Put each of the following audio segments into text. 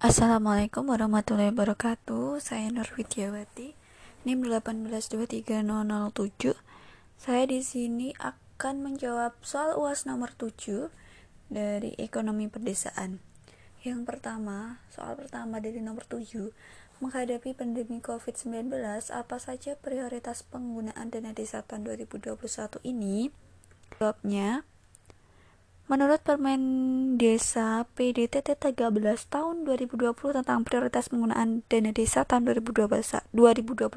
Assalamualaikum warahmatullahi wabarakatuh. Saya Nur Widyawati, NIM 1823007. Saya di sini akan menjawab soal UAS nomor 7 dari Ekonomi Perdesaan. Yang pertama, soal pertama dari nomor 7, menghadapi pandemi COVID-19, apa saja prioritas penggunaan dana desa tahun 2021 ini? Jawabnya, Menurut Permen Desa PDTT 13 tahun 2020 tentang prioritas penggunaan dana desa tahun 2021,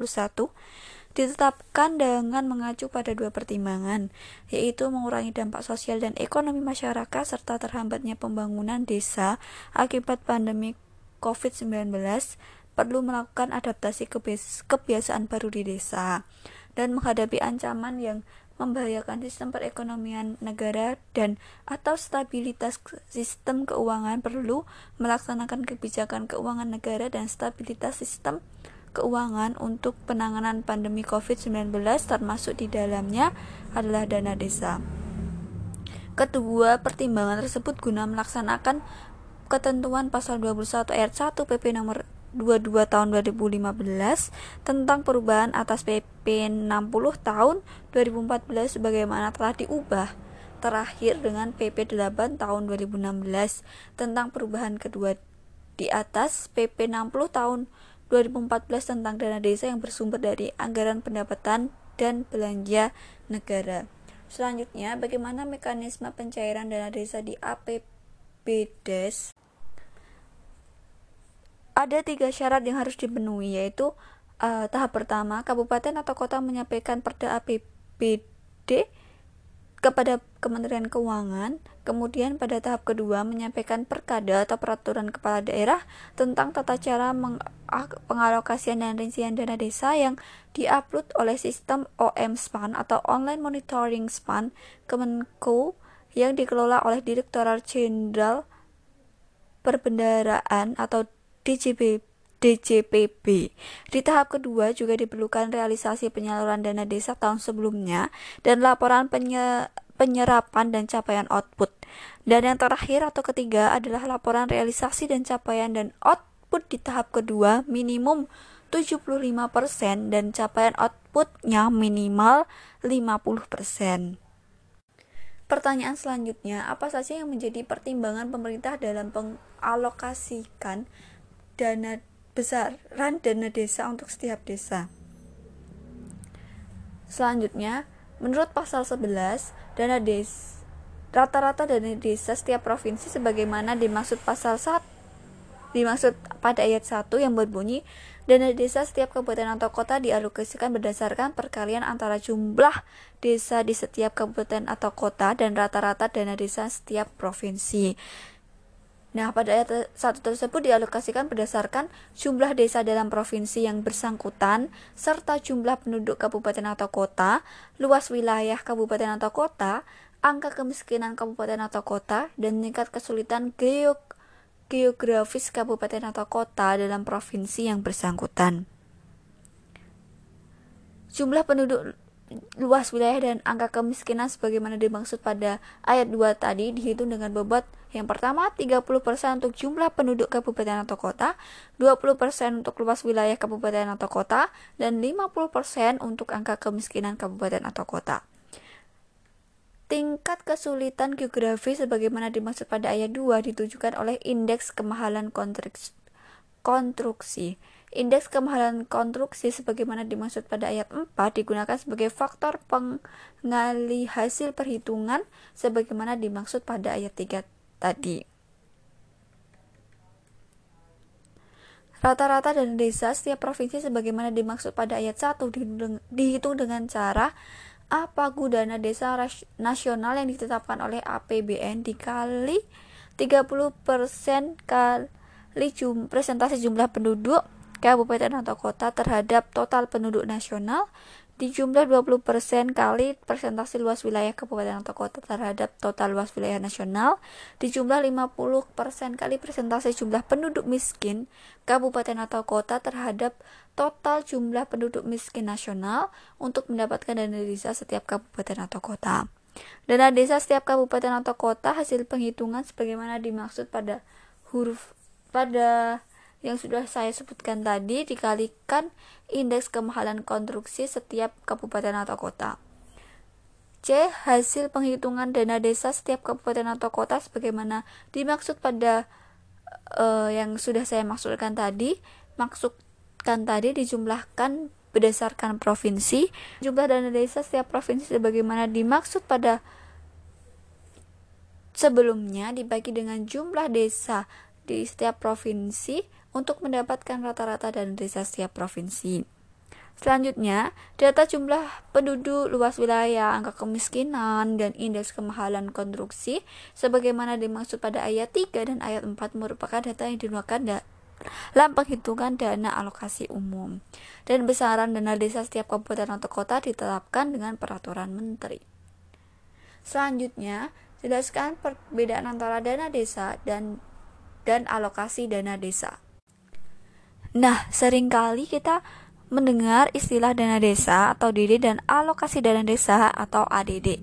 ditetapkan dengan mengacu pada dua pertimbangan, yaitu mengurangi dampak sosial dan ekonomi masyarakat serta terhambatnya pembangunan desa akibat pandemi COVID-19 perlu melakukan adaptasi kebiasaan baru di desa dan menghadapi ancaman yang membahayakan sistem perekonomian negara dan atau stabilitas sistem keuangan perlu melaksanakan kebijakan keuangan negara dan stabilitas sistem keuangan untuk penanganan pandemi COVID-19 termasuk di dalamnya adalah dana desa. Kedua, pertimbangan tersebut guna melaksanakan ketentuan pasal 21 ayat 1 PP nomor 22 tahun 2015 tentang perubahan atas PP 60 tahun 2014 sebagaimana telah diubah terakhir dengan PP 8 tahun 2016 tentang perubahan kedua di atas PP 60 tahun 2014 tentang dana desa yang bersumber dari anggaran pendapatan dan belanja negara. Selanjutnya, bagaimana mekanisme pencairan dana desa di APBDes? Ada tiga syarat yang harus dipenuhi yaitu uh, tahap pertama kabupaten atau kota menyampaikan perda APBD kepada Kementerian Keuangan, kemudian pada tahap kedua menyampaikan perkada atau peraturan kepala daerah tentang tata cara pengalokasian dan rincian dana desa yang diupload oleh sistem OM SPAN atau Online Monitoring SPAN Kemenko yang dikelola oleh Direktorat Jenderal Perbendaraan atau DJP, DJPB. Di tahap kedua juga diperlukan realisasi penyaluran dana desa tahun sebelumnya dan laporan penye, penyerapan dan capaian output. Dan yang terakhir atau ketiga adalah laporan realisasi dan capaian dan output di tahap kedua minimum 75% dan capaian outputnya minimal 50%. Pertanyaan selanjutnya, apa saja yang menjadi pertimbangan pemerintah dalam pengalokasikan dana besaran dana desa untuk setiap desa. Selanjutnya, menurut pasal 11, dana desa rata-rata dana desa setiap provinsi sebagaimana dimaksud pasal 1 dimaksud pada ayat 1 yang berbunyi dana desa setiap kabupaten atau kota dialokasikan berdasarkan perkalian antara jumlah desa di setiap kabupaten atau kota dan rata-rata dana desa setiap provinsi. Nah, pada ayat 1 tersebut dialokasikan berdasarkan jumlah desa dalam provinsi yang bersangkutan, serta jumlah penduduk kabupaten atau kota, luas wilayah kabupaten atau kota, angka kemiskinan kabupaten atau kota, dan tingkat kesulitan geog geografis kabupaten atau kota dalam provinsi yang bersangkutan. Jumlah penduduk luas wilayah dan angka kemiskinan sebagaimana dimaksud pada ayat 2 tadi dihitung dengan bobot yang pertama 30% untuk jumlah penduduk kabupaten atau kota, 20% untuk luas wilayah kabupaten atau kota, dan 50% untuk angka kemiskinan kabupaten atau kota. Tingkat kesulitan geografi sebagaimana dimaksud pada ayat 2 ditujukan oleh indeks kemahalan konstruksi. Indeks kemahalan konstruksi sebagaimana dimaksud pada ayat 4 digunakan sebagai faktor pengali hasil perhitungan sebagaimana dimaksud pada ayat 3 tadi. Rata-rata dana desa setiap provinsi sebagaimana dimaksud pada ayat 1 dihitung dengan cara apa dana desa nasional yang ditetapkan oleh APBN dikali 30% kali presentasi jumlah penduduk kabupaten atau kota terhadap total penduduk nasional di jumlah 20% kali presentasi luas wilayah kabupaten atau kota terhadap total luas wilayah nasional di jumlah 50% kali presentasi jumlah penduduk miskin kabupaten atau kota terhadap total jumlah penduduk miskin nasional untuk mendapatkan dana desa setiap kabupaten atau kota. Dana desa setiap kabupaten atau kota hasil penghitungan sebagaimana dimaksud pada huruf pada yang sudah saya sebutkan tadi dikalikan indeks kemahalan konstruksi setiap kabupaten atau kota. C. Hasil penghitungan dana desa setiap kabupaten atau kota sebagaimana dimaksud pada uh, yang sudah saya maksudkan tadi. Maksudkan tadi dijumlahkan berdasarkan provinsi. Jumlah dana desa setiap provinsi sebagaimana dimaksud pada sebelumnya dibagi dengan jumlah desa di setiap provinsi untuk mendapatkan rata-rata dana desa setiap provinsi. Selanjutnya, data jumlah penduduk, luas wilayah, angka kemiskinan, dan indeks kemahalan konstruksi sebagaimana dimaksud pada ayat 3 dan ayat 4 merupakan data yang digunakan dalam penghitungan dana alokasi umum. Dan besaran dana desa setiap kabupaten atau kota ditetapkan dengan peraturan menteri. Selanjutnya, jelaskan perbedaan antara dana desa dan dan alokasi dana desa. Nah, sering kali kita mendengar istilah dana desa atau DD dan alokasi dana desa atau ADD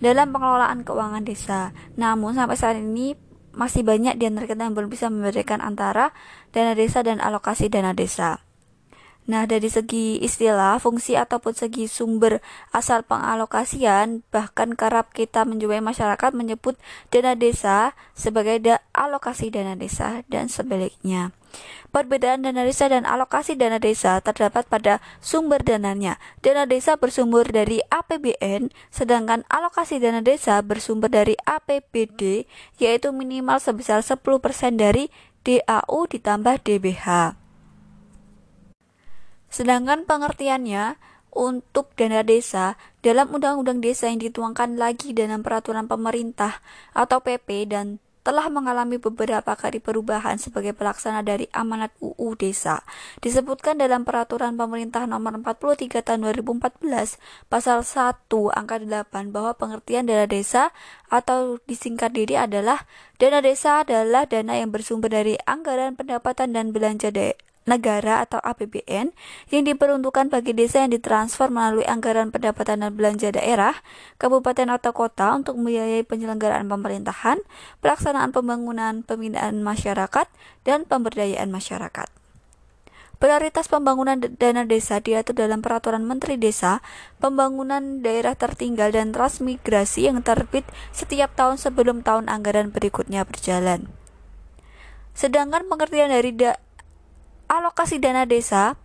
dalam pengelolaan keuangan desa. Namun sampai saat ini masih banyak di antara kita yang belum bisa membedakan antara dana desa dan alokasi dana desa. Nah, dari segi istilah, fungsi ataupun segi sumber asal pengalokasian, bahkan kerap kita menjumpai masyarakat menyebut dana desa sebagai da alokasi dana desa dan sebaliknya. Perbedaan dana desa dan alokasi dana desa terdapat pada sumber dananya. Dana desa bersumber dari APBN, sedangkan alokasi dana desa bersumber dari APBD, yaitu minimal sebesar 10% dari DAU ditambah DBH. Sedangkan pengertiannya untuk dana desa dalam Undang-Undang Desa yang dituangkan lagi dalam peraturan pemerintah atau PP dan telah mengalami beberapa kali perubahan sebagai pelaksana dari amanat UU Desa. Disebutkan dalam peraturan pemerintah nomor 43 tahun 2014 pasal 1 angka 8 bahwa pengertian dana desa atau disingkat diri adalah dana desa adalah dana yang bersumber dari anggaran pendapatan dan belanja daerah negara atau APBN yang diperuntukkan bagi desa yang ditransfer melalui anggaran pendapatan dan belanja daerah, kabupaten atau kota untuk membiayai penyelenggaraan pemerintahan, pelaksanaan pembangunan, pembinaan masyarakat, dan pemberdayaan masyarakat. Prioritas pembangunan dana desa diatur dalam Peraturan Menteri Desa, Pembangunan Daerah Tertinggal dan Transmigrasi yang terbit setiap tahun sebelum tahun anggaran berikutnya berjalan. Sedangkan pengertian dari da alokasi dana desa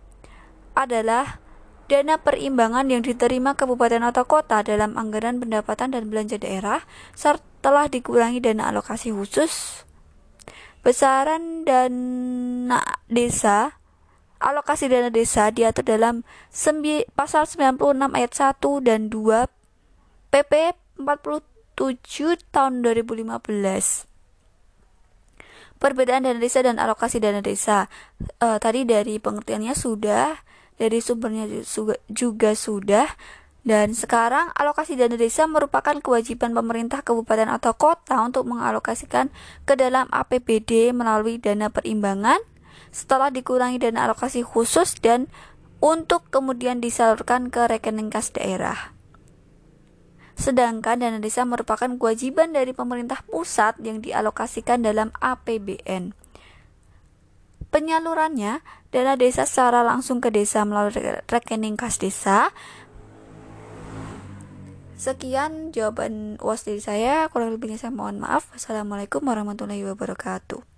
adalah dana perimbangan yang diterima kabupaten atau kota dalam anggaran pendapatan dan belanja daerah setelah dikurangi dana alokasi khusus. Besaran dana desa alokasi dana desa diatur dalam pasal 96 ayat 1 dan 2 PP 47 tahun 2015 perbedaan dana desa dan alokasi dana desa. E, tadi dari pengertiannya sudah, dari sumbernya juga sudah. Dan sekarang alokasi dana desa merupakan kewajiban pemerintah kabupaten atau kota untuk mengalokasikan ke dalam APBD melalui dana perimbangan setelah dikurangi dana alokasi khusus dan untuk kemudian disalurkan ke rekening kas daerah. Sedangkan dana desa merupakan kewajiban dari pemerintah pusat yang dialokasikan dalam APBN. Penyalurannya, dana desa secara langsung ke desa melalui rekening kas desa. Sekian jawaban UAS dari saya, kurang lebihnya saya mohon maaf. Wassalamualaikum warahmatullahi wabarakatuh.